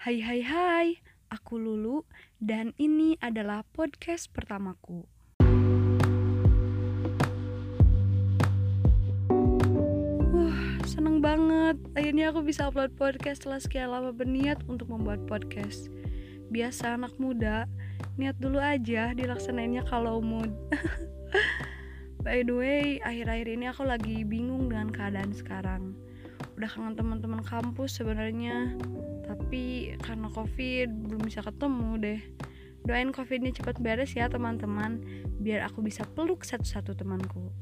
Hai hai hai, aku Lulu dan ini adalah podcast pertamaku. Wah, seneng banget. Akhirnya aku bisa upload podcast setelah sekian lama berniat untuk membuat podcast. Biasa anak muda, niat dulu aja dilaksanainnya kalau mood. By the way, akhir-akhir ini aku lagi bingung dengan keadaan sekarang. Udah kangen teman-teman kampus sebenarnya, tapi covid belum bisa ketemu deh. Doain covidnya cepat beres ya teman-teman, biar aku bisa peluk satu-satu temanku.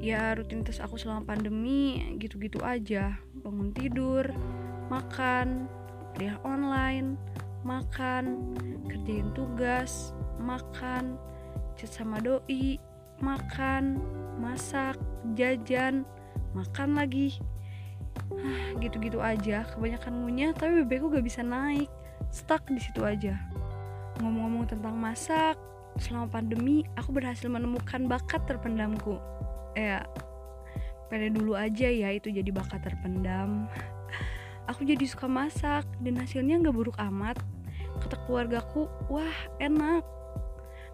Ya rutinitas aku selama pandemi gitu-gitu aja, bangun tidur, makan, kuliah online, makan, kerjain tugas, makan, chat sama doi, makan, masak, jajan, makan lagi. Gitu-gitu aja, kebanyakan ngunyah tapi bebekku gak bisa naik, stuck di situ aja. Ngomong-ngomong tentang masak, selama pandemi aku berhasil menemukan bakat terpendamku. Ya, pede dulu aja ya itu jadi bakat terpendam. Aku jadi suka masak dan hasilnya gak buruk amat. Kata keluargaku, wah enak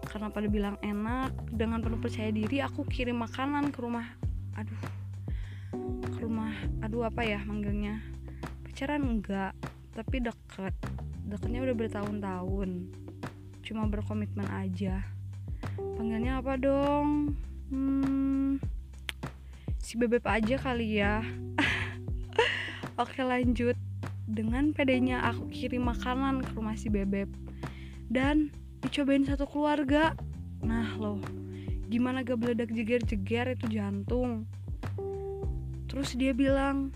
karena pada bilang enak dengan penuh percaya diri aku kirim makanan ke rumah aduh ke rumah aduh apa ya manggilnya? Pacaran enggak tapi deket. Deketnya udah bertahun-tahun. Cuma berkomitmen aja. Panggilnya apa dong? Hmm, si bebek aja kali ya. Oke lanjut. Dengan pedenya aku kirim makanan ke rumah si bebek. Dan dicobain satu keluarga. Nah loh gimana gak beledak jeger-jeger itu jantung terus dia bilang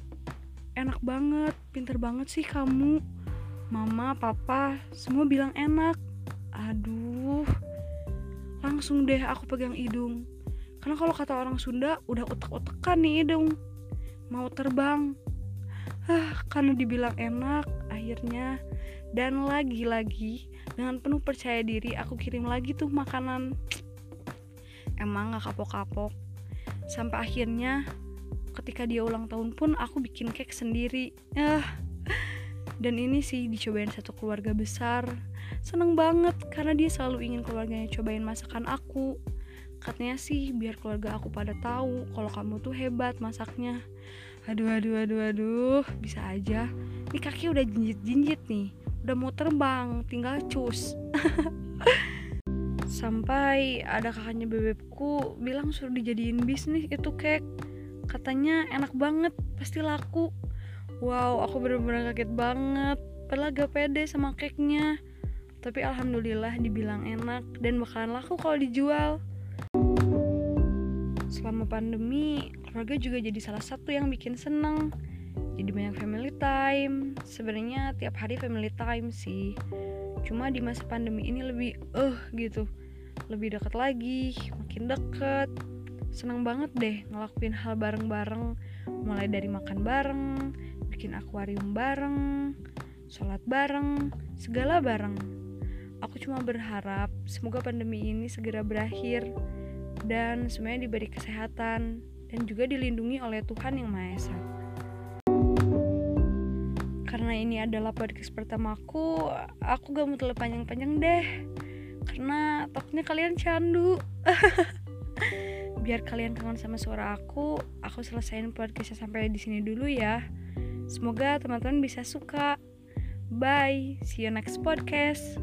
enak banget pinter banget sih kamu. Mama papa semua bilang enak. Aduh langsung deh aku pegang hidung. Karena kalau kata orang Sunda udah utek-utekan nih hidung. Mau terbang. Ah karena dibilang enak akhirnya. Dan lagi-lagi dengan penuh percaya diri aku kirim lagi tuh makanan. Emang gak kapok-kapok. Sampai akhirnya ketika dia ulang tahun pun aku bikin cake sendiri. Ah. Dan ini sih dicobain satu keluarga besar. Seneng banget karena dia selalu ingin keluarganya cobain masakan aku. Katanya sih biar keluarga aku pada tahu kalau kamu tuh hebat masaknya. Aduh aduh aduh aduh. Bisa aja. Ini kaki udah jinjit jinjit nih. Udah mau terbang tinggal cus. Sampai ada kakaknya bebekku bilang suruh dijadiin bisnis itu kek katanya enak banget pasti laku. Wow aku bener-bener kaget banget. Padahal gak pede sama keknya tapi alhamdulillah dibilang enak dan bakalan laku kalau dijual. Selama pandemi keluarga juga jadi salah satu yang bikin seneng. Jadi banyak family time. Sebenarnya tiap hari family time sih. Cuma di masa pandemi ini lebih eh uh, gitu. Lebih dekat lagi makin deket seneng banget deh ngelakuin hal bareng-bareng. Mulai dari makan bareng bikin akuarium bareng sholat bareng segala bareng. Aku cuma berharap semoga pandemi ini segera berakhir dan semuanya diberi kesehatan dan juga dilindungi oleh Tuhan Yang Maha Esa. Karena ini adalah podcast pertamaku aku gak mau terlalu panjang-panjang deh. Karena takutnya kalian candu biar kalian kangen sama suara aku aku selesaiin podcastnya sampai di sini dulu ya. Semoga teman-teman bisa suka. Bye see you next podcast